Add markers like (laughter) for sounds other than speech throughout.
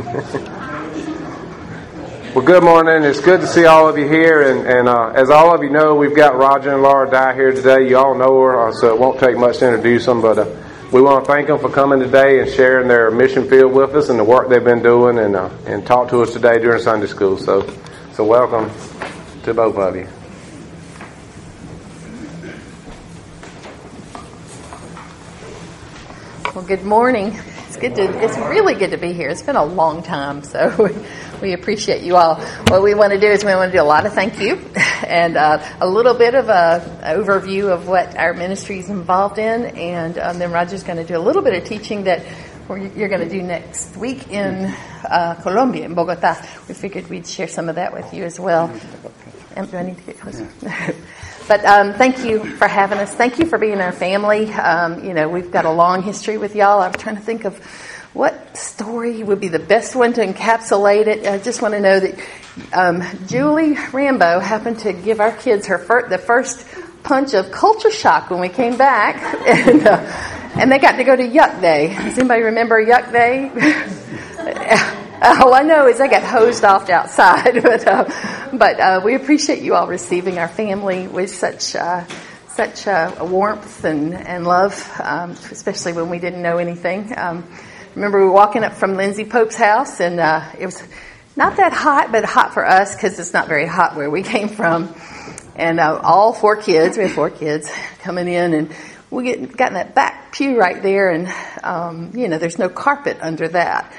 (laughs) Well, good morning. It's good to see all of you here. And, and uh, as all of you know, we've got Roger and Laura Dye here today. You all know her, uh, so it won't take much to introduce them. But uh, we want to thank them for coming today and sharing their mission field with us and the work they've been doing and, uh, and talk to us today during Sunday school. So, so welcome to both of you. Well, good morning. It's good to. It's really good to be here. It's been a long time, so (laughs) we appreciate you all. What we want to do is we want to do a lot of thank you (laughs) and uh, a little bit of a overview of what our ministry is involved in, and um, then Roger's going to do a little bit of teaching that you're going to do next week in uh, Colombia, in Bogota. We figured we'd share some of that with you as well. do I need to get closer? (laughs) But um, thank you for having us. Thank you for being our family. Um, you know, we've got a long history with y'all. I'm trying to think of what story would be the best one to encapsulate it. I just want to know that um, Julie Rambo happened to give our kids her fir- the first punch of culture shock when we came back, (laughs) and, uh, and they got to go to Yuck Day. Does anybody remember Yuck Day? (laughs) (laughs) (laughs) All I know is I got hosed off outside, (laughs) but uh, but uh, we appreciate you all receiving our family with such uh, such uh, warmth and and love, um, especially when we didn't know anything. Um, remember, we were walking up from Lindsay Pope's house, and uh, it was not that hot, but hot for us because it's not very hot where we (laughs) came from. And uh, all four kids, we have four kids coming in, and we get got in that back pew right there, and um, you know, there's no carpet under that.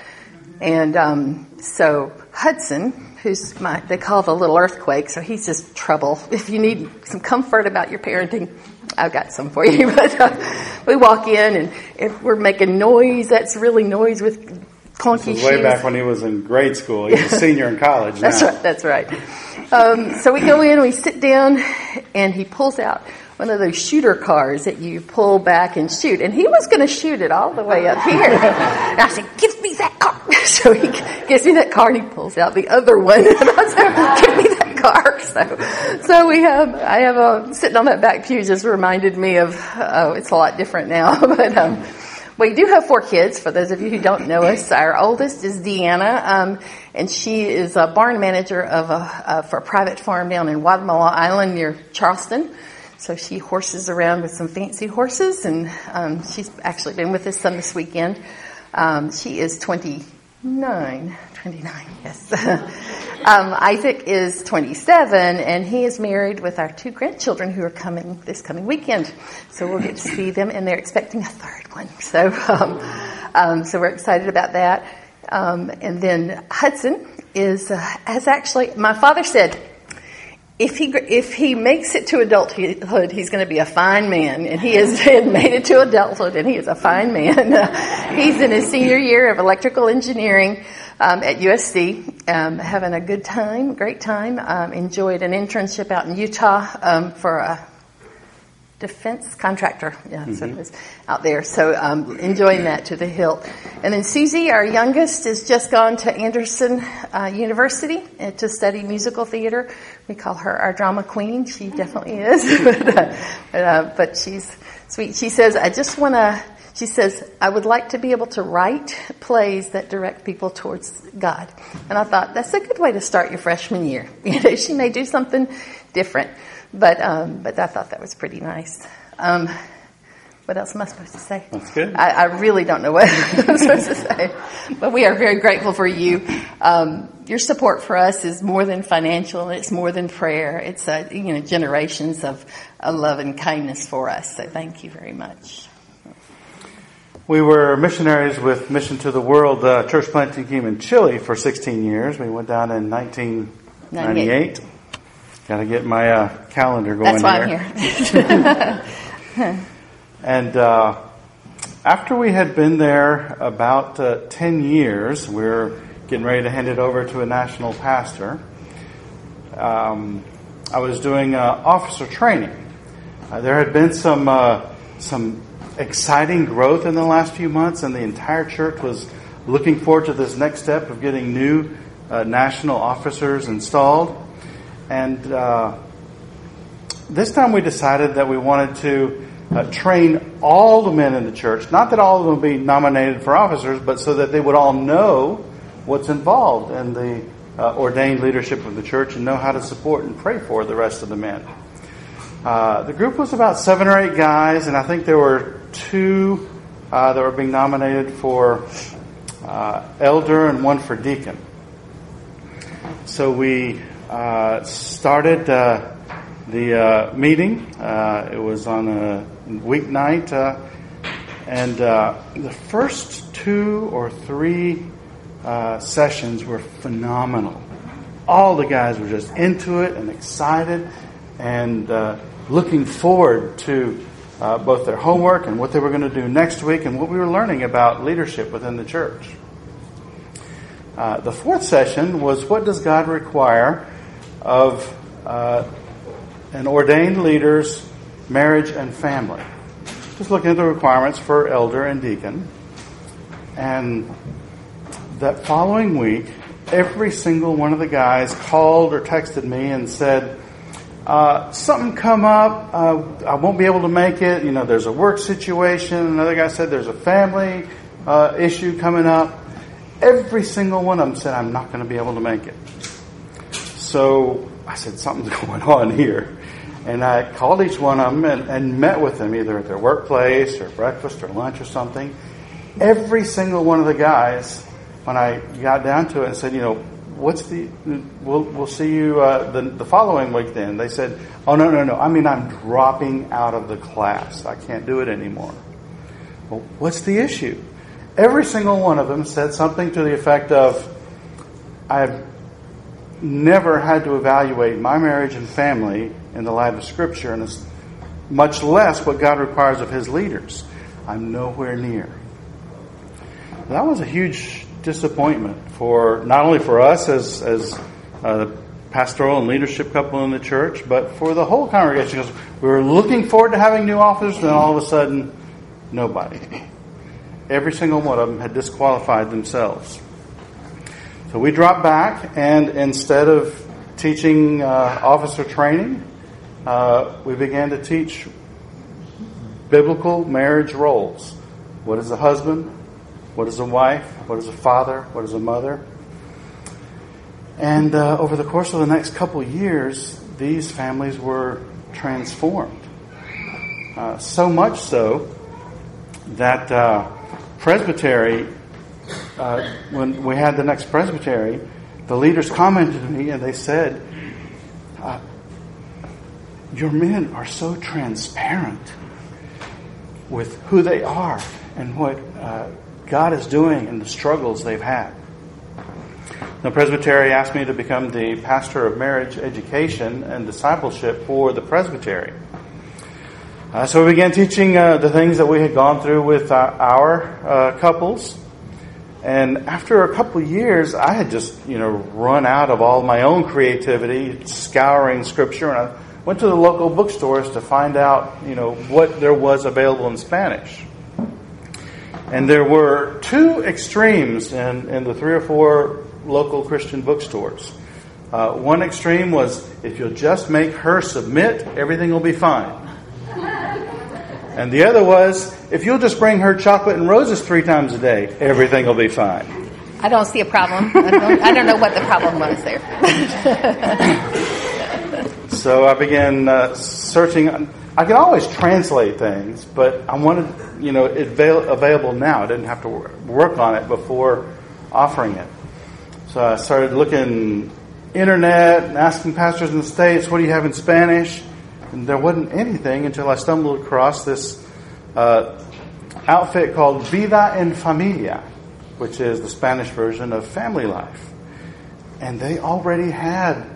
And um, so Hudson, who's my, they call the little earthquake, so he's just trouble. If you need some comfort about your parenting, I've got some for you. (laughs) But uh, we walk in and if we're making noise, that's really noise with clunky shoes. Way back when he was in grade school, he's a (laughs) senior in college. Now. That's right. That's right. Um, so we go in, we sit down, and he pulls out one of those shooter cars that you pull back and shoot. And he was going to shoot it all the way up here. (laughs) and I said, give me that car. So he gives me that car and he pulls out the other one. (laughs) And I said, give me that car. So, so we have, I have a, sitting on that back pew just reminded me of, oh, it's a lot different now. (laughs) but, um, we do have four kids. For those of you who don't know us, our oldest is Deanna, um, and she is a barn manager of a, uh, for a private farm down in Wadmalaw Island near Charleston. So she horses around with some fancy horses, and um, she's actually been with us some this weekend. Um, she is 29. 29, yes. (laughs) um, Isaac is 27, and he is married with our two grandchildren who are coming this coming weekend. So we'll get to see them, and they're expecting a third one. (laughs) So, um, um, so we're excited about that. Um, and then Hudson is uh, has actually. My father said if he if he makes it to adulthood, he's going to be a fine man, and he has (laughs) made it to adulthood, and he is a fine man. (laughs) he's in his senior year of electrical engineering um, at USC, um, having a good time, great time. Um, enjoyed an internship out in Utah um, for a defense contractor. Yeah, mm-hmm. so it is out there. So um, enjoying that to the hilt. And then Susie, our youngest, has just gone to Anderson uh, University uh, to study musical theater. We call her our drama queen. She definitely is, (laughs) but, uh, but, uh, but she's sweet. She says, "I just want to." She says, I would like to be able to write plays that direct people towards God. And I thought, that's a good way to start your freshman year. (laughs) You know, she may do something different. But um, but I thought that was pretty nice. Um, what else am I supposed to say? That's good. I, I really don't know what (laughs) I'm supposed to say, but we are very grateful for you. Um, your support for us is more than financial; it's more than prayer. It's uh, you know generations of, love and kindness for us. So thank you very much. We were missionaries with Mission to the World uh, church planting team in Chile for 16 years. We went down in 1998. Got to get my uh, calendar going That's why here. I'm here. (laughs) and uh, after we had been there about uh, 10 years, we are getting ready to hand it over to a national pastor. Um, I was doing uh, officer training. Uh, there had been some uh, some exciting growth in the last few months, and the entire church was looking forward to this next step of getting new national officers installed. And uh, this time we decided that we wanted to uh, train all the men in the church. Not that all of them would be nominated for officers, but so that they would all know what's involved in the uh, ordained leadership of the church and know how to support and pray for the rest of the men. Uh, the group was about seven or eight guys, and I think there were two uh, that were being nominated for uh, elder and one for deacon. So we uh, started uh, the meeting. it was on a weeknight, and the first two or three uh, sessions were phenomenal. All the guys were just into it and excited and uh, looking forward to uh, both their homework and what they were going to do next week and what we were learning about leadership within the church. Uh, the fourth session was what does God require of uh, an ordained leader's marriage and family? Just looking at the requirements for elder and deacon. And that following week, every single one of the guys called or texted me and said, uh, something come up, uh, I won't be able to make it. You know, there's a work situation. Another guy said there's a family uh, issue coming up. Every single one of them said, I'm not going to be able to make it. So I said, something's (laughs) going on here. And I called each one of them and, and met with them either at their workplace or breakfast or lunch or something. Every single one of the guys when I got down to it and said, you know, what's the, we'll, we'll see you uh, the, the following week then. They said, oh, no, no, no. I mean, I'm dropping out of the class. I can't do it anymore. Well, what's the issue? Every single one of them said something to the effect of, I've never had to evaluate my marriage and family in the light of Scripture, and much less what God requires of His leaders. I'm nowhere near. That was a huge disappointment for not only for us as as a pastoral and leadership couple in the church, but for the whole congregation because we were looking forward to having new officers, and all of a sudden, nobody. Every single one of them had disqualified themselves. So we dropped back, and instead of teaching uh, officer training, uh, we began to teach biblical marriage roles. What is a husband? What is a wife? What is a father? What is a mother? And uh, over the course of the next couple years, these families were transformed. Uh, so much so that uh, presbytery, uh, when we had the next presbytery, the leaders commented to me and they said, uh, Your men are so transparent with who they are and what uh, God is doing and the struggles they've had. The presbytery asked me to become the pastor of marriage education and discipleship for the presbytery. Uh, so we began teaching uh, the things that we had gone through with uh, our uh, couples. And after a couple years, I had just, you know, run out of all my own creativity, scouring scripture, and I went to the local bookstores to find out, you know, what there was available in Spanish. And there were two extremes in, in the three or four local Christian bookstores. Uh, one extreme was if you'll just make her submit, everything will be fine. And the other was if you'll just bring her chocolate and roses three times a day, everything will be fine. I don't see a problem. I don't, I don't know what the problem was there. (laughs) (laughs) so I began uh, searching. I can always translate things, but I wanted, you know, it avail- available now. I didn't have to work on it before offering it. So I started looking internet and asking pastors in the states, "What do you have in Spanish?" And there wasn't anything until I stumbled across this uh, outfit called Vida en Familia, which is the Spanish version of Family Life, and they already had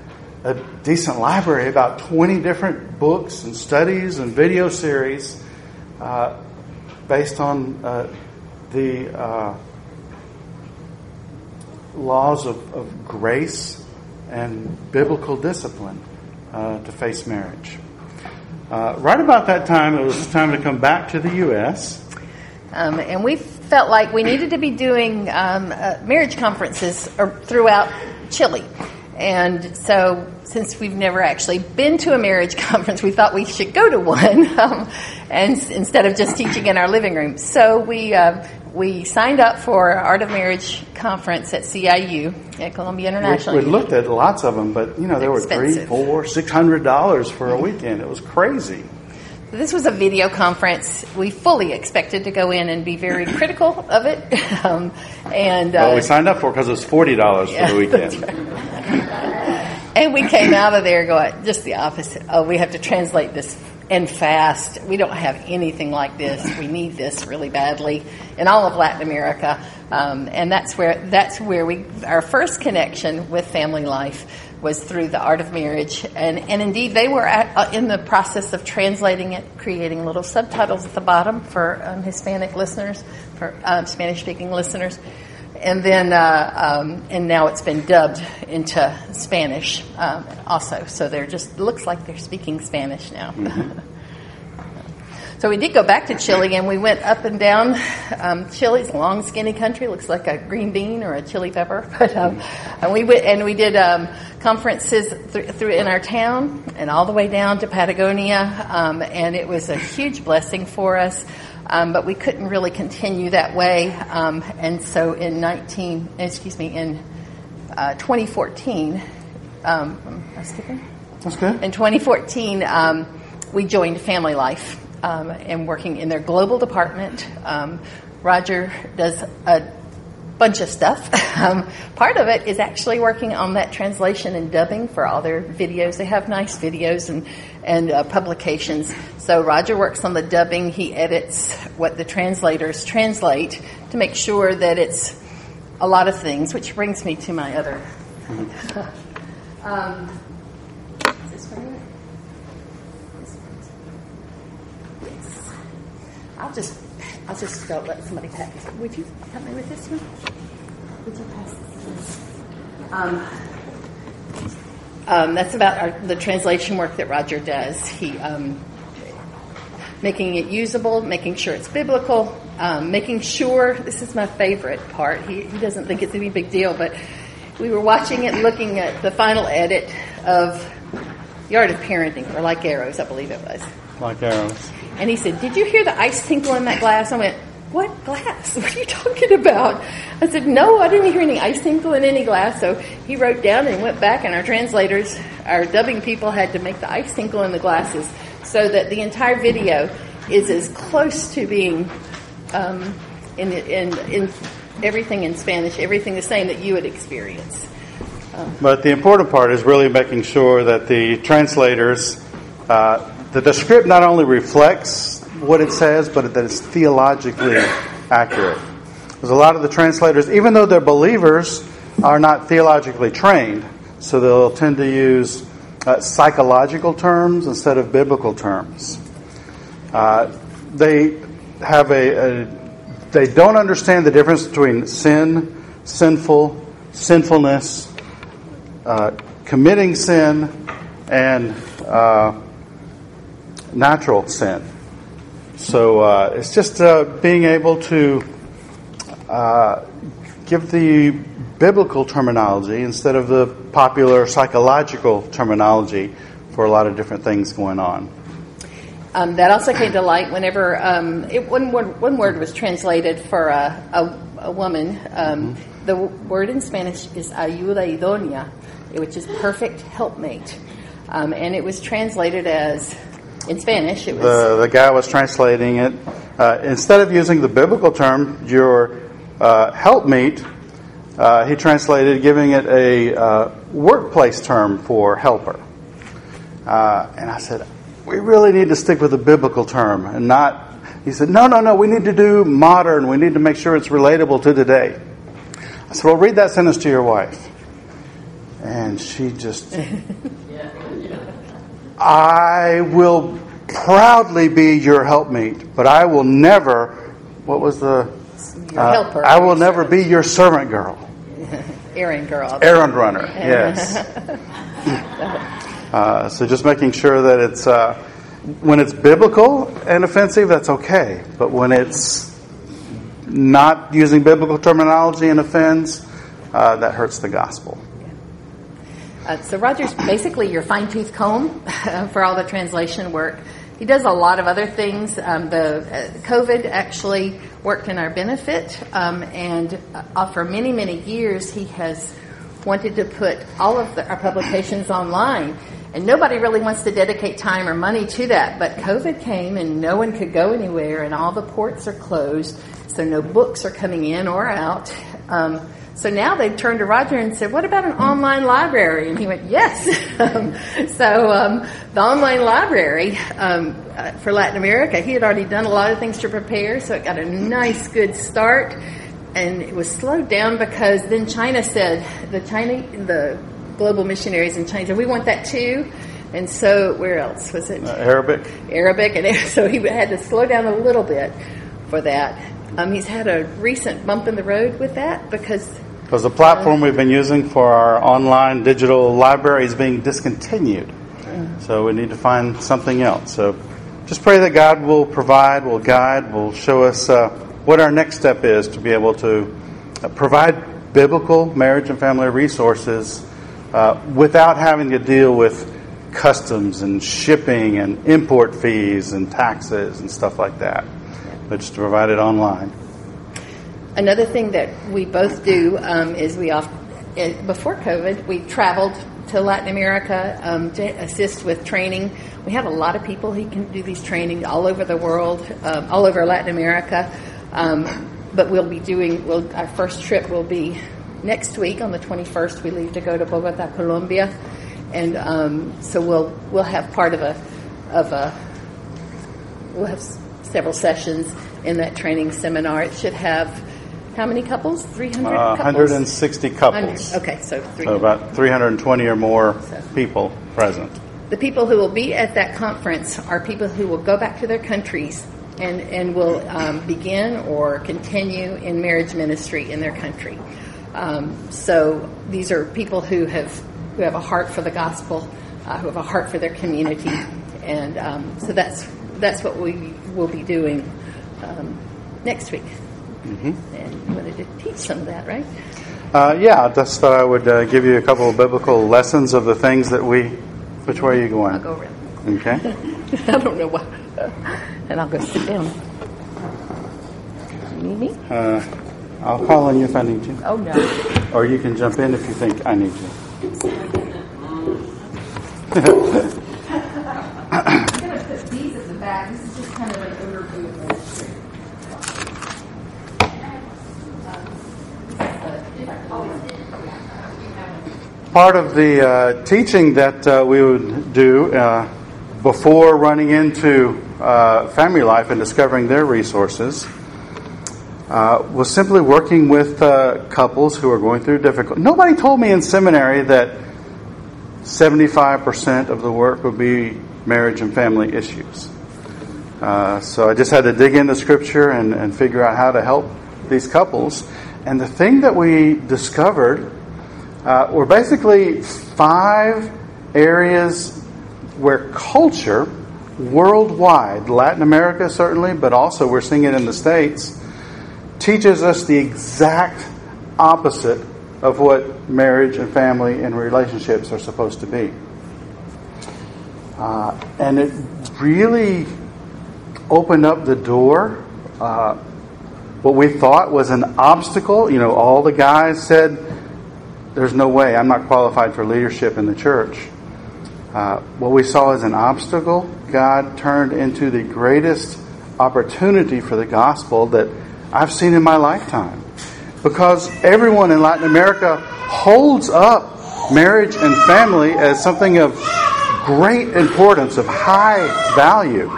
a decent library, about 20 different books and studies and video series uh, based on uh, the uh, laws of, of, grace and biblical discipline uh, to face marriage. Uh, right about that time, it was time to come back to the U.S. Um, and we felt like we needed to be doing um, uh, marriage conferences throughout Chile. And so, since we've never actually been to a marriage (laughs) conference, we thought we should go to one, (laughs) um, and instead of just teaching in our living room. So we uh, we signed up for Art of Marriage conference at CIU at Columbia International. We, we looked at lots of them, but you know they were three, four, six hundred dollars for a weekend. It was crazy. This was a video conference. We fully expected to go in and be very (clears throat) critical of it, (laughs) um, and uh, well, we signed up for because it, it was forty dollars yeah, for the (laughs) weekend. (laughs) and we came out of there going just the opposite. Oh, we have to translate this and fast. We don't have anything like this. We need this really badly in all of Latin America, um, and that's where that's where we our first connection with family life was through the art of marriage, and and indeed they were at, uh, in the process of translating it, creating little subtitles at the bottom for um, Hispanic listeners, for um, Spanish speaking listeners and then uh, um, and now it's been dubbed into Spanish um, also. So they're just looks like they're speaking Spanish now. Mm-hmm. (laughs) so we did go back to Chile, and we went up and down. Um, Chile's a long, skinny country, looks like a green bean or a chili pepper. (laughs) But um, and we went and we did um, conferences th- through in our town and all the way down to Patagonia, um, and it was a huge blessing for us. Um, but we couldn't really continue that way. Um, and so in 19, excuse me, in uh, 2014, um, am I skipping? That's good. In 2014, um, we joined Family Life um, and working in their global department. Um, Roger does a bunch of stuff. (laughs) Um, part of it is actually working on that translation and dubbing for all their videos. They have nice videos and and uh, publications. So Roger works on the dubbing. He edits what the translators translate to make sure that it's a lot of things. Which brings me to my other. (laughs) um, is this Yes. I'll just I'll just go let somebody pass. Would you help me with this one? Would you pass this? Um, um, that's about our, the translation work that Roger does. He um, making it usable, making sure it's biblical, um, making sure this is my favorite part. He, he doesn't think it's any big deal, but we were watching it, looking at the final edit of The Art of Parenting, or Like Arrows, I believe it was. Like Arrows. And he said, "Did you hear the ice tinkle in that glass?" I went, what glass? (laughs) What are you talking about? I said, no, I didn't hear any ice tinkle in any glass. So he wrote down and went back, and our translators, our dubbing people, had to make the ice tinkle in the glasses so that the entire video is as close to being um, in, in, in everything in Spanish, everything the same that you would experience. Um, but the important part is really making sure that the translators, uh, that the script not only reflects what it says, but that it's theologically accurate. Because a lot of the translators, even though they're believers, are not theologically trained, so they'll tend to use uh, psychological terms instead of biblical terms. Uh, they have a, a, they don't understand the difference between sin, sinful, sinfulness, uh, committing sin, and uh, natural sin. So uh, it's just uh, being able to uh, give the biblical terminology instead of the popular psychological terminology for a lot of different things going on. Um, that also came to light whenever um, it, one, word, one word was translated for a, a, a woman. Um, mm-hmm. The word in Spanish is ayuda idónea, which is perfect helpmate. Um, and it was translated as in Spanish, it was. The, the guy was translating it. Uh, instead of using the biblical term, your uh, helpmeet, uh, he translated giving it a uh, workplace term for helper. Uh, and I said, we really need to stick with the biblical term and not. He said, no, no, no, we need to do modern. We need to make sure it's relatable to today. I said, well, read that sentence to your wife. And she just. (laughs) I will proudly be your helpmeet, but I will never, what was the, uh, helper, I will never be your servant girl. (laughs) Errand girl. Errand runner, (laughs) yes. (laughs) uh, so just making sure that it's, uh, when it's biblical and offensive, that's okay. But when it's not using biblical terminology and offends, uh, that hurts the gospel. Uh, so Roger's basically your fine tooth comb (laughs) for all the translation work. he does a lot of other things. Um, the uh, COVID actually worked in our benefit, um, and uh, for many, many years, he has wanted to put all of the, our publications online. And nobody really wants to dedicate time or money to that. But COVID came and no one could go anywhere, and all the ports are closed, so no books are coming in or out. Um, so now they've turned to Roger and said, "What about an online library?" And he went, "Yes." (laughs) so um, the online library um, uh, for Latin America, he had already done a lot of things to prepare, so it got a nice, good start. And it was slowed down because then China said the China the global missionaries in China said we want that too. And so where else was it? Uh, Arabic. Arabic, and (laughs) so he had to slow down a little bit for that. Um, he's had a recent bump in the road with that because because the platform we've been using for our online digital library is being discontinued. So we need to find something else. So just pray that God will provide, will guide, will show us uh, what our next step is to be able to uh, provide biblical marriage and family resources uh, without having to deal with customs and shipping and import fees and taxes and stuff like that, but just to provide it online. Another thing that we both do um, is we often, before COVID we traveled to Latin America um, to assist with training. We have a lot of people who can do these trainings all over the world, um, all over Latin America. Um, but we'll be doing. We'll, our first trip will be next week on the 21st. We leave to go to Bogota, Colombia, and um, so we'll we'll have part of a of a we'll have several sessions in that training seminar. It should have how many couples? 300 Uh, couples? 160 couples. 100. Okay, so 300. So about 320 or more So- people present. The people who will be at that conference are people who will go back to their countries and, and will um, begin or continue in marriage ministry in their country. Um, so these are people who have who have a heart for the gospel, uh, who have a heart for their community, and um, so that's that's what we will be doing um, next week. And you wanted to teach some of that, right? Uh, yeah, I just thought I would uh, give you a couple of biblical lessons of the things that we. Which way are you going? I'll go around. Okay. (laughs) I don't know why. (laughs) and I'll go sit down. Need me? Uh, I'll call on you if I need you, Oh no. or you can jump in if you think I need you. (laughs) I'm going to put these at the back. This is just kind of an overview of ministry. Part of the uh, teaching that uh, we would do uh, before running into uh, family life and discovering their resources uh, was simply working with uh, couples who are going through difficult. Nobody told me in seminary that 75% of the work would be marriage and family issues. So I just had to dig into scripture and, and figure out how to help these couples. And the thing that we discovered uh, were basically five areas where culture, worldwide, Latin America certainly, but also we're seeing it in the States, teaches us the exact opposite of what marriage and family and relationships are supposed to be. Uh, and it really opened up the door. Uh, what we thought was an obstacle, you know, all the guys said, There's no way, I'm not qualified for leadership in the church. Uh, what we saw as an obstacle, God turned into the greatest opportunity for the gospel that I've seen in my lifetime. Because everyone in Latin America holds up marriage and family as something of great importance, of high value.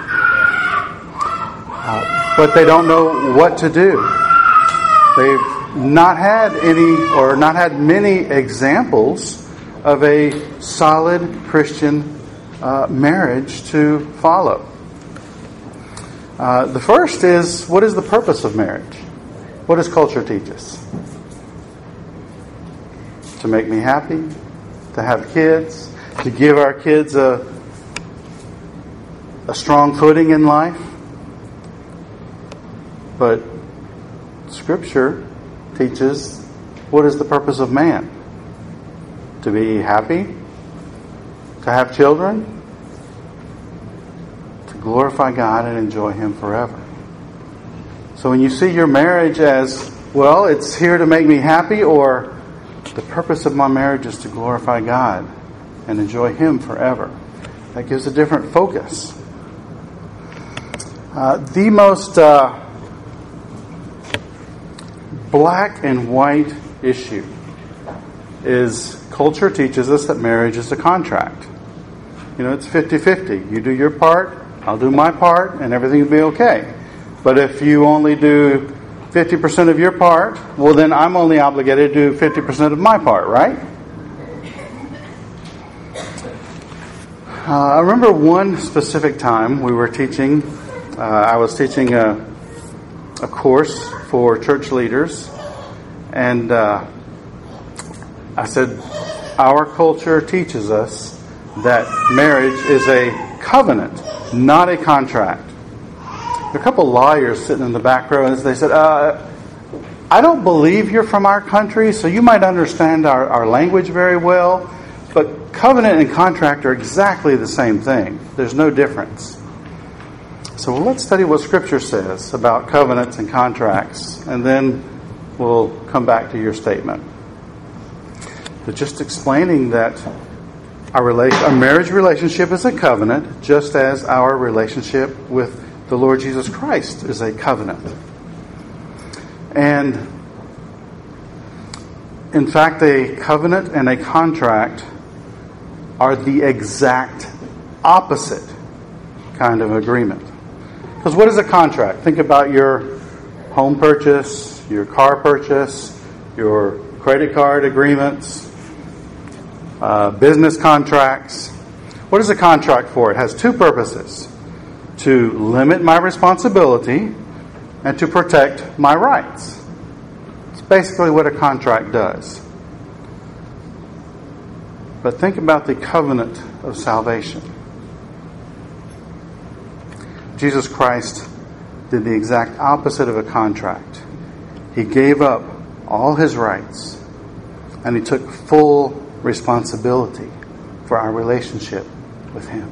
Uh, but they don't know what to do. They've not had any or not had many examples of a solid Christian uh, marriage to follow. Uh, the first is what is the purpose of marriage? What does culture teach us? To make me happy, to have kids, to give our kids a, a strong footing in life. But Scripture teaches what is the purpose of man? To be happy, to have children, to glorify God and enjoy Him forever. So when you see your marriage as, well, it's here to make me happy, or the purpose of my marriage is to glorify God and enjoy Him forever, that gives a different focus. Uh, the most uh, black and white issue is culture teaches us that marriage is a contract. You know, it's 50 50. You do your part, I'll do my part, and everything will be okay. But if you only do 50% of your part, well, then I'm only obligated to do 50% of my part, right? Uh, I remember one specific time we were teaching, uh, I was teaching a, a course for church leaders, and uh, I said, Our culture teaches us that marriage is a covenant, not a contract. A couple lawyers sitting in the back row, and they said, uh, I don't believe you're from our country, so you might understand our, our language very well, but covenant and contract are exactly the same thing. There's no difference. So let's study what Scripture says about covenants and contracts, and then we'll come back to your statement. But just explaining that our, relation, our marriage relationship is a covenant, just as our relationship with the Lord Jesus Christ is a covenant. And in fact, a covenant and a contract are the exact opposite kind of agreement. Because what is a contract? Think about your home purchase, your car purchase, your credit card agreements, uh, business contracts. What is a contract for? It has two purposes to limit my responsibility and to protect my rights. It's basically what a contract does. But think about the covenant of salvation. Jesus Christ did the exact opposite of a contract. He gave up all his rights and he took full responsibility for our relationship with Him.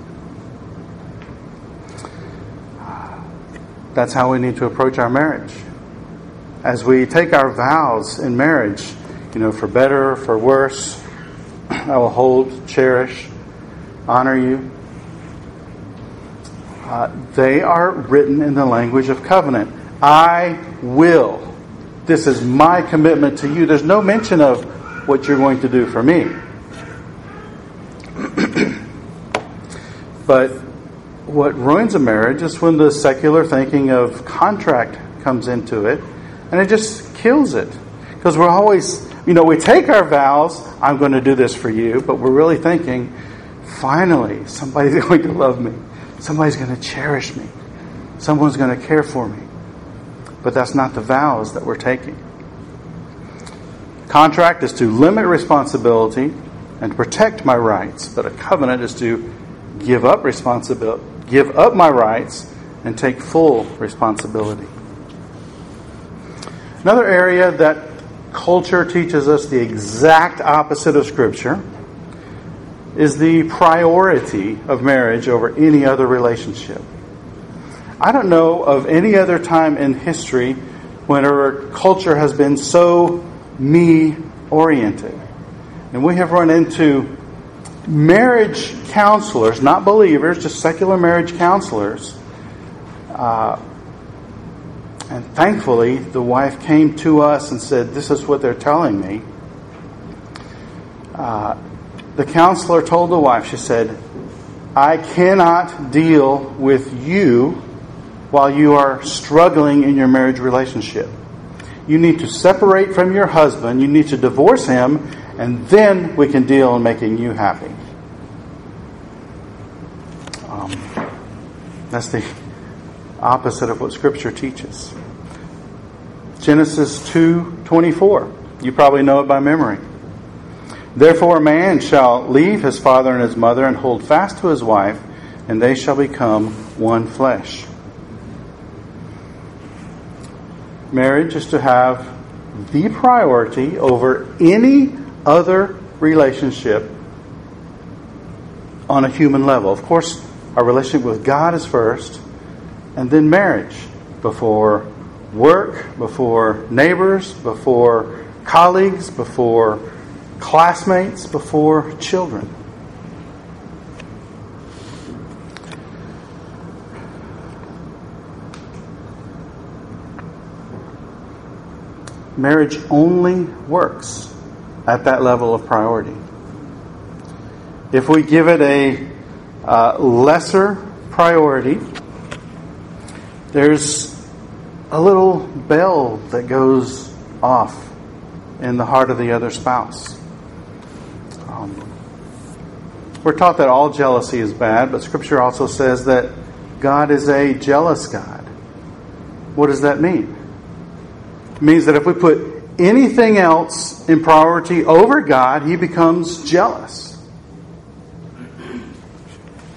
That's how we need to approach our marriage. As we take our vows in marriage, you know, for better, for worse, (clears throat) I will hold, cherish, honor you. Uh, they are written in the language of covenant. I will. This is my commitment to you. There's no mention of what you're going to do for me. (clears throat) but what ruins a marriage is when the secular thinking of contract comes into it and it just kills it. Because we're always, you know, we take our vows, I'm going to do this for you, but we're really thinking, finally, somebody's (laughs) going to love me. Somebody's going to cherish me. Someone's going to care for me. But that's not the vows that we're taking. Contract is to limit responsibility and protect my rights, but a covenant is to give up responsibility, give up my rights and take full responsibility. Another area that culture teaches us the exact opposite of scripture is the priority of marriage over any other relationship. I don't know of any other time in history when our culture has been so me oriented. And we have run into marriage counselors, not believers, just secular marriage counselors. Uh, and thankfully, the wife came to us and said, This is what they're telling me. Uh, the counselor told the wife, She said, I cannot deal with you while you are struggling in your marriage relationship. You need to separate from your husband. You need to divorce him, and then we can deal in making you happy. Um, that's the opposite of what Scripture teaches. Genesis two twenty four. You probably know it by memory. Therefore, a man shall leave his father and his mother and hold fast to his wife, and they shall become one flesh. marriage is to have the priority over any other relationship on a human level. Of course, our relationship with God is first, and then marriage before work, before neighbors, before colleagues, before classmates, before children. Marriage only works at that level of priority. If we give it a uh, lesser priority, there's a little bell that goes off in the heart of the other spouse. Um, we're taught that all jealousy is bad, but Scripture also says that God is a jealous God. What does that mean? It means that if we put anything else in priority over God, He becomes jealous.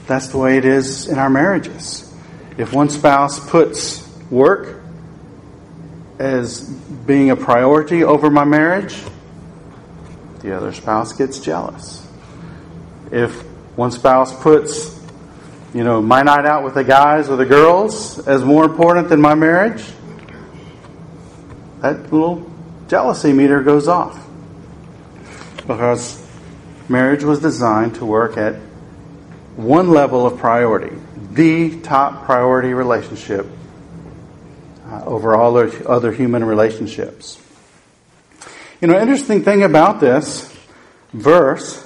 That's the way it is in our marriages. If one spouse puts work as being a priority over my marriage, the other spouse gets jealous. If one spouse puts, you know, my night out with the guys or the girls as more important than my marriage, that little jealousy meter goes off. Because marriage was designed to work at one level of priority, the top priority relationship uh, over all other human relationships. You know, interesting thing about this verse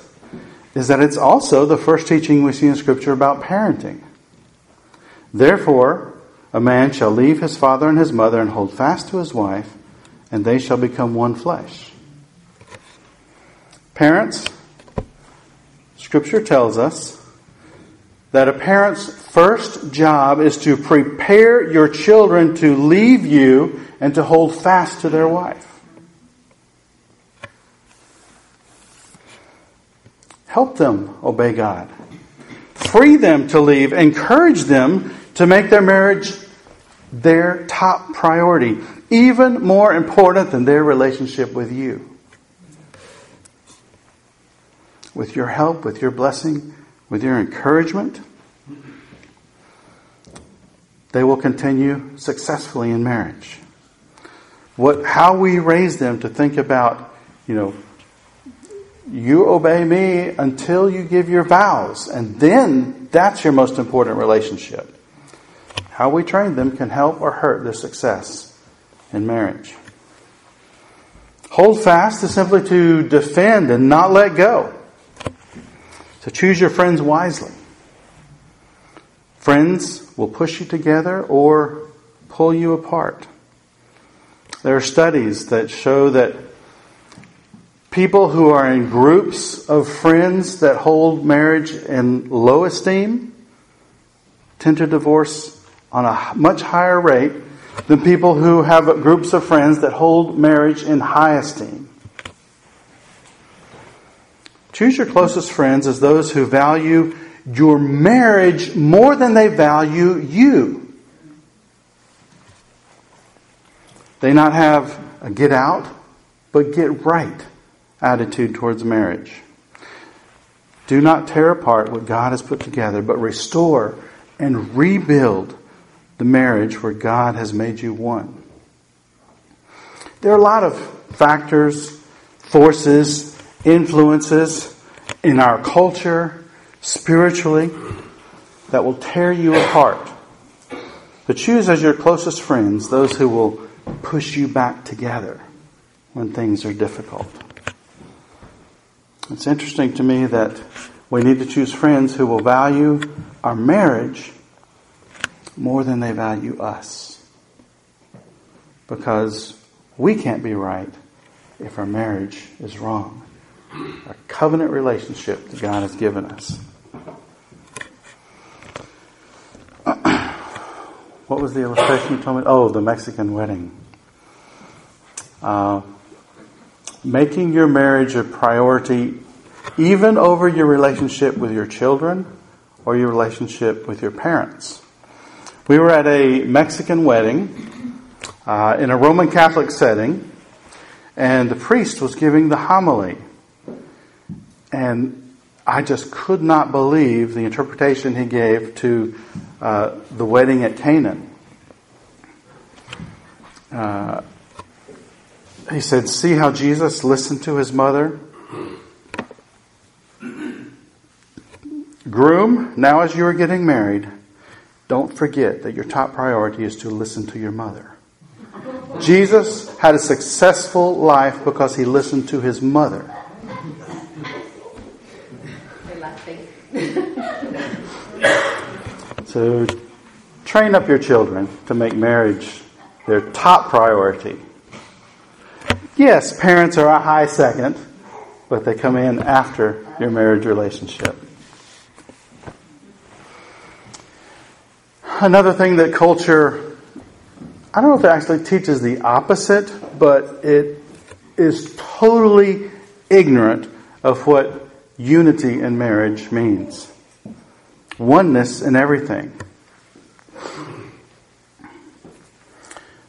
is that it's also the first teaching we see in Scripture about parenting. Therefore, a man shall leave his father and his mother and hold fast to his wife, and they shall become one flesh. Parents, Scripture tells us that a parent's first job is to prepare your children to leave you and to hold fast to their wife. Help them obey God. Free them to leave. Encourage them to make their marriage their top priority, even more important than their relationship with you. With your help, with your blessing, with your encouragement, they will continue successfully in marriage. What, how we raise them to think about, you know, you obey me until you give your vows, and then that's your most important relationship. How we train them can help or hurt their success in marriage. Hold fast is simply to defend and not let go. To choose your friends wisely. Friends will push you together or pull you apart. There are studies that show that people who are in groups of friends that hold marriage in low esteem tend to divorce on a much higher rate than people who have groups of friends that hold marriage in high esteem. Choose your closest friends as those who value your marriage more than they value you. They not have a get out, but get right attitude towards marriage. Do not tear apart what God has put together, but restore and rebuild the marriage where God has made you one. There are a lot of factors, forces, influences in our culture, spiritually, that will tear you apart. But choose as your closest friends those who will push you back together when things are difficult. It's interesting to me that we need to choose friends who will value our marriage more than they value us. Because we can't be right if our marriage is wrong. A covenant relationship that God has given us. (clears throat) what was the illustration you told me? Oh, the Mexican wedding. Uh, making your marriage a priority even over your relationship with your children or your relationship with your parents. We were at a Mexican wedding uh, in a Roman Catholic setting, and the priest was giving the homily. And I just could not believe the interpretation he gave to uh, the wedding at Canaan. Uh, he said, See how Jesus listened to his mother? Groom, now as you are getting married, don't forget that your top priority is to listen to your mother. Jesus had a successful life because he listened to his mother. (laughs) so train up your children to make marriage their top priority. Yes, parents are a high second, but they come in after your marriage relationship. Another thing that culture, I don't know if it actually teaches the opposite, but it is totally ignorant of what unity in marriage means oneness in everything.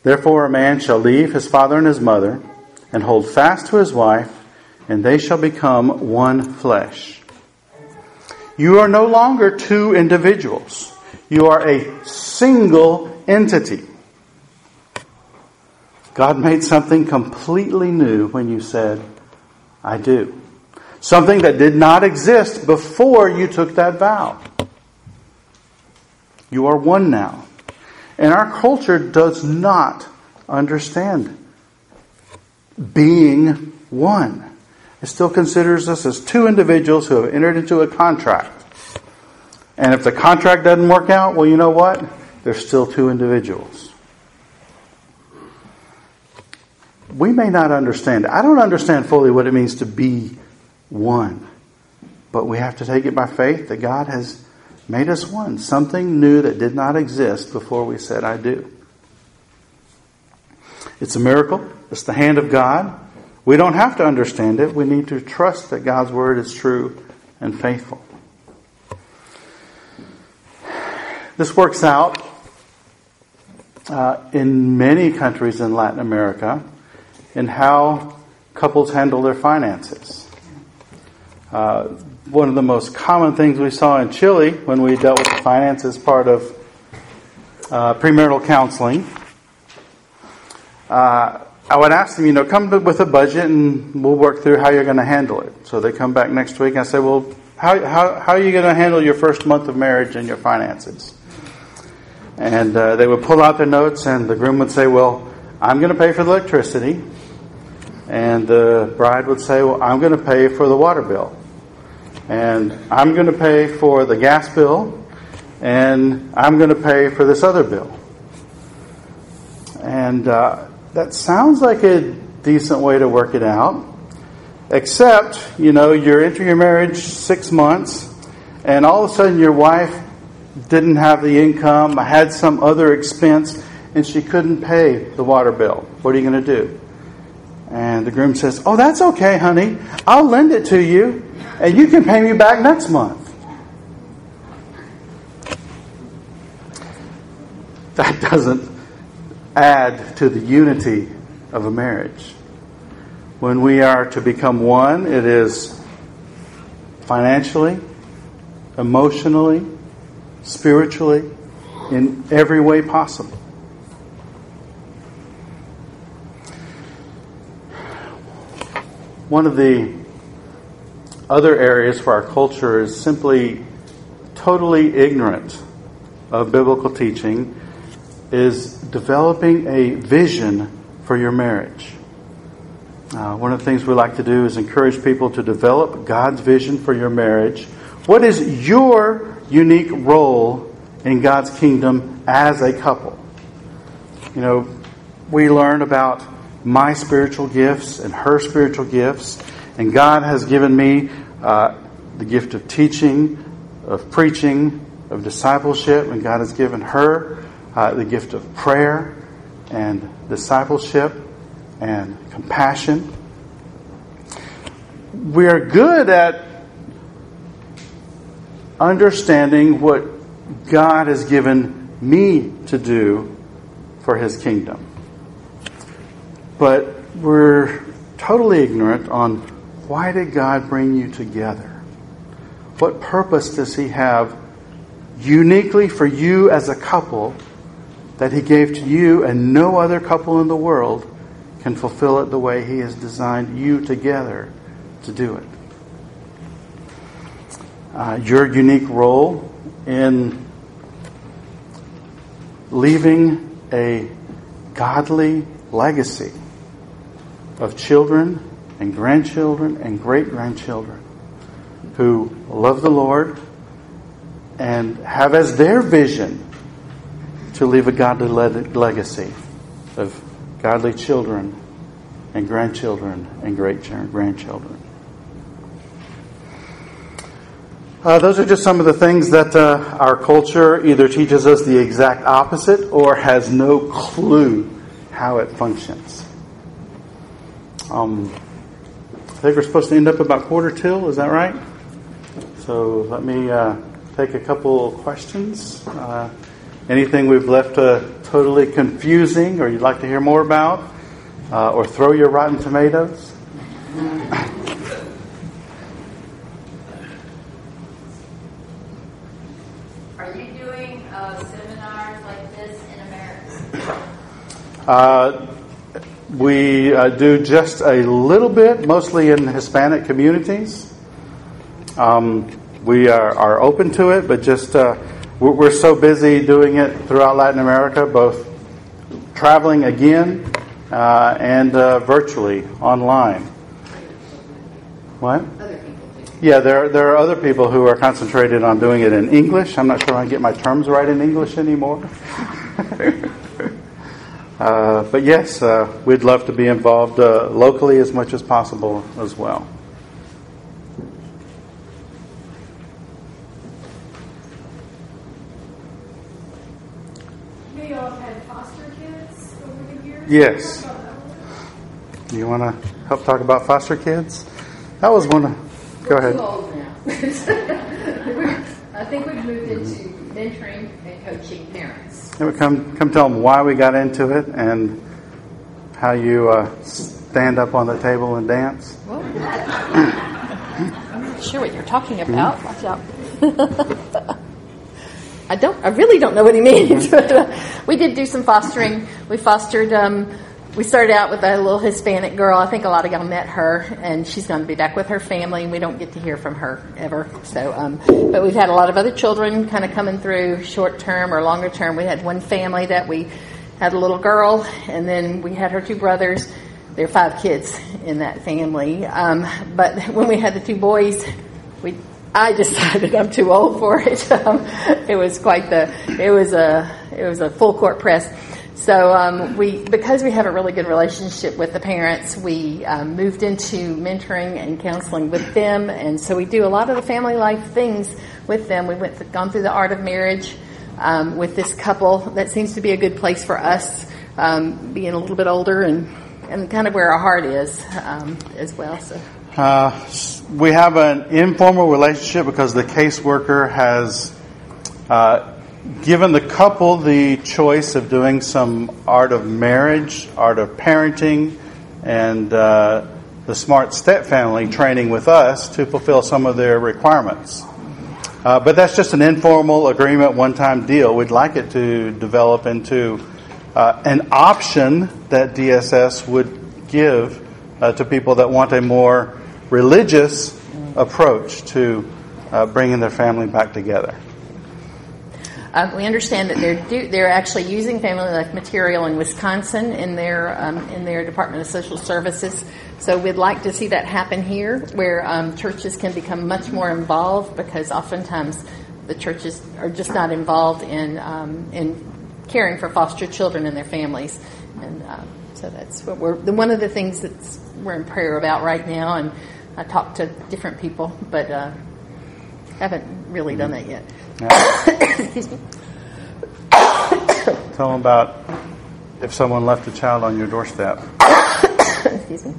Therefore, a man shall leave his father and his mother and hold fast to his wife, and they shall become one flesh. You are no longer two individuals. You are a single entity. God made something completely new when you said, I do. Something that did not exist before you took that vow. You are one now. And our culture does not understand being one. It still considers us as two individuals who have entered into a contract. And if the contract doesn't work out, well, you know what? There's still two individuals. We may not understand. I don't understand fully what it means to be one. But we have to take it by faith that God has made us one. Something new that did not exist before we said, I do. It's a miracle. It's the hand of God. We don't have to understand it. We need to trust that God's word is true and faithful. This works out uh, in many countries in Latin America in how couples handle their finances. Uh, one of the most common things we saw in Chile when we dealt with the finances part of uh, premarital counseling uh, I would ask them, you know, come with a budget and we'll work through how you're going to handle it. So they come back next week and I say, well, how, how, how are you going to handle your first month of marriage and your finances? And uh, they would pull out their notes and the groom would say, well, I'm going to pay for the electricity. And the bride would say, well, I'm going to pay for the water bill. And I'm going to pay for the gas bill. And I'm going to pay for this other bill. And uh, that sounds like a decent way to work it out. Except, you know, you're entering your marriage six months, and all of a sudden your wife didn't have the income, had some other expense, and she couldn't pay the water bill. What are you going to do? And the groom says, Oh, that's okay, honey. I'll lend it to you, and you can pay me back next month. That (laughs) doesn't add to the unity of a marriage. When we are to become one, it is financially, emotionally, spiritually, in every way possible. One of the other areas for our culture is simply totally ignorant of biblical teaching is developing a vision for your marriage. Uh, one of the things we like to do is encourage people to develop God's vision for your marriage. What is your unique role in God's kingdom as a couple? You know, we learn about my spiritual gifts and her spiritual gifts, and God has given me uh, the gift of teaching, of preaching, of discipleship, and God has given her uh, the gift of prayer and discipleship and compassion. We are good at understanding what God has given me to do for His kingdom. But we're totally ignorant on why did God bring you together? what purpose does He have uniquely for you as a couple that He gave to you and no other couple in the world can fulfill it the way He has designed you together to do it? Uh, your unique role in leaving a godly legacy of children and grandchildren and great grandchildren who love the Lord and have as their vision to leave a godly legacy of godly children and grandchildren and great grandchildren. Uh, those are just some of the things that uh, our culture either teaches us the exact opposite or has no clue how it functions. Um, I think we're supposed to end up about quarter till, is that right? So let me uh, take a couple questions. Uh, anything we've left uh, totally confusing or you'd like to hear more about? Uh, or throw your rotten tomatoes? (laughs) Are you doing uh, seminars like this in America? we uh, do just a little bit, mostly in Hispanic communities. Um, we are, are, open to it, but just uh, we're, we're, so busy doing it throughout Latin America, both traveling again uh, and uh, virtually online. What? Yeah, there, there are other people who are concentrated on doing it in English. I'm not sure I get my terms right in English anymore. (laughs) Uh, but yes, uh, we'd love to be involved uh, locally as much as possible as well. You all had foster kids over the years? Yes. You want to help talk about foster kids? That was one of. Go ahead. (laughs) I think we've moved into mentoring and coaching parents. Come, come tell them why we got into it and how you uh, stand up on the table and dance. Well, I'm not sure what you're talking about. Mm-hmm. Watch out. (laughs) I don't. I really don't know what he means. (laughs) we did do some fostering. We fostered um, we started out with a little Hispanic girl. I think a lot of y'all met her, and she's going to be back with her family, and we don't get to hear from her ever. So, um, but we've had a lot of other children kind of coming through, short term or longer term. We had one family that we had a little girl, and then we had her two brothers. There are five kids in that family. Um, but (laughs) when we had the two boys, we I decided I'm too old for it. (laughs) Um, it was quite the it was a it was a full court press. So um, we, because we have a really good relationship with the parents, we um, moved into mentoring and counseling with them, and so we do a lot of the family life things with them. We went gone through the art of marriage um, with this couple. That seems to be a good place for us, um, being a little bit older and and kind of where our heart is um, as well. So. Uh, we have an informal relationship because the caseworker has uh, given the couple the choice of doing some art of marriage, art of parenting, and uh, the smart step family training with us to fulfill some of their requirements. Uh, but that's just an informal agreement, one time deal. We'd like it to develop into uh, an option that DSS would give uh, to people that want a more religious approach to uh, bringing their family back together. Um, we understand that they're do, they're actually using family life material in Wisconsin in their um, in their Department of Social Services. So we'd like to see that happen here, where um, churches can become much more involved because oftentimes the churches are just not involved in um, in caring for foster children and their families, and uh, so that's what we're one of the things that we're in prayer about right now. And I talked to different people, but uh, haven't really done that yet. Excuse me. Tell them about if someone left a child on your doorstep. Excuse me.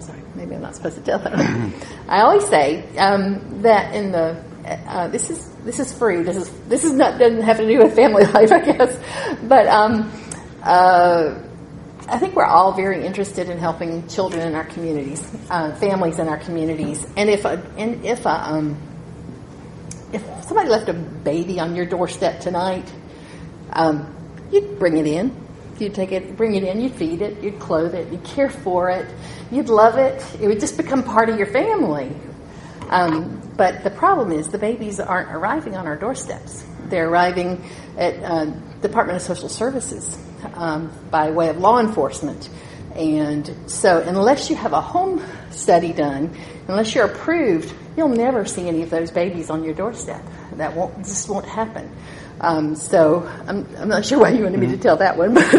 Sorry, maybe I'm not supposed to tell that. I always say um, that in the uh, this is this is free. This is this is not doesn't have to do with family (laughs) life, I guess. But um, uh, I think we're all very interested in helping children in our communities, uh, families in our communities, and if a and if a um, if somebody left a baby on your doorstep tonight, um, you'd bring it in. You'd take it, bring it in, you'd feed it, you'd clothe it, you'd care for it, you'd love it. It would just become part of your family. Um, but the problem is the babies aren't arriving on our doorsteps. They're arriving at uh, Department of Social Services um, by way of law enforcement. And so, unless you have a home study done, unless you're approved, you'll never see any of those babies on your doorstep. That won't just won't happen. Um, so, I'm, I'm not sure why you wanted me to tell that one, (laughs) but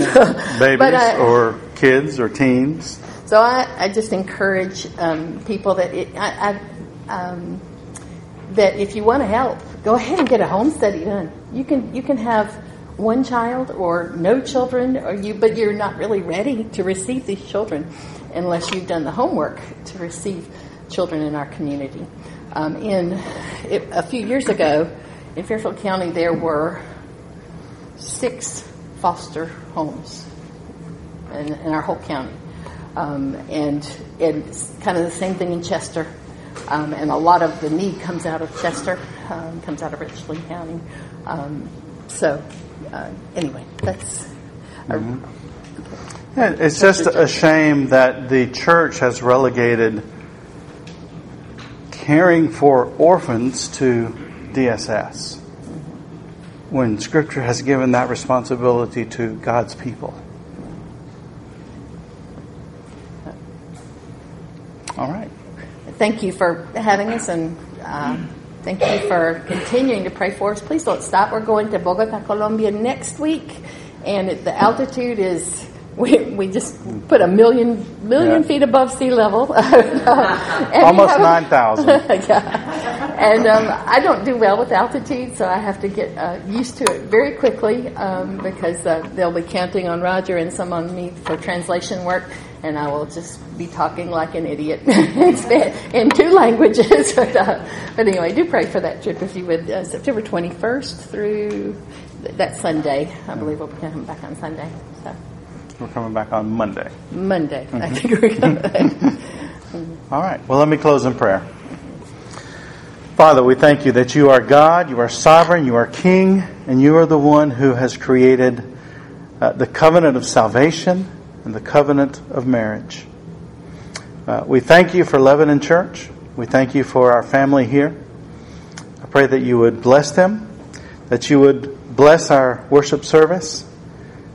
Babies but I- or kids or teens. so I, I just encourage um, people that it, I, I, um, that if you want to help, go ahead and get a home study done. You can you can have one child or no children, or you but you're not really ready to receive these children unless you've done the homework to receive children in our community. Um, in it, a few years ago, in Fairfield County, there were six foster homes in, in our whole county. Um, and, it's kind of the same thing in Chester. Um, and a lot of the need comes out of Chester, um, comes out of Richland County. Um, so, uh, anyway, that's. Yeah, It's just a shame that the church has relegated caring for orphans to DSS when Scripture has given that responsibility to God's people. All right. Thank you for having us and uh, thank you for continuing to pray for us. Please don't stop. We're going to Bogota, Colombia next week, and it, the altitude is. (laughs) We, we just put a million million Yeah. feet above sea level. (laughs) Almost have- 9,000. (laughs) yeah. And um, I don't do well with altitude, so I have to get uh, used to it very quickly um, because uh, they'll be counting on Roger and some on me for translation work, and I will just be talking like an idiot (laughs) in two languages. (laughs) but, uh, but anyway, do pray for that trip if you would. Uh, September 21st through th- that Sunday. I believe we'll be coming back on Sunday. So We're coming back on Monday. Monday, I think we're going. (laughs) All right. Well, let me close in prayer. Father, we thank you that you are God, you are sovereign, you are King, and you are the one who has created uh, the covenant of salvation and the covenant of marriage. Uh, we thank you for Lebanon Church. We thank you for our family here. I pray that you would bless them, that you would bless our worship service,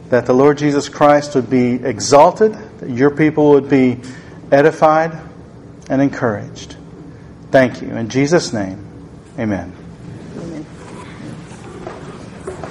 that the Lord Jesus Christ would be exalted, that your people would be edified and encouraged. Thank you. In Jesus' name, amen.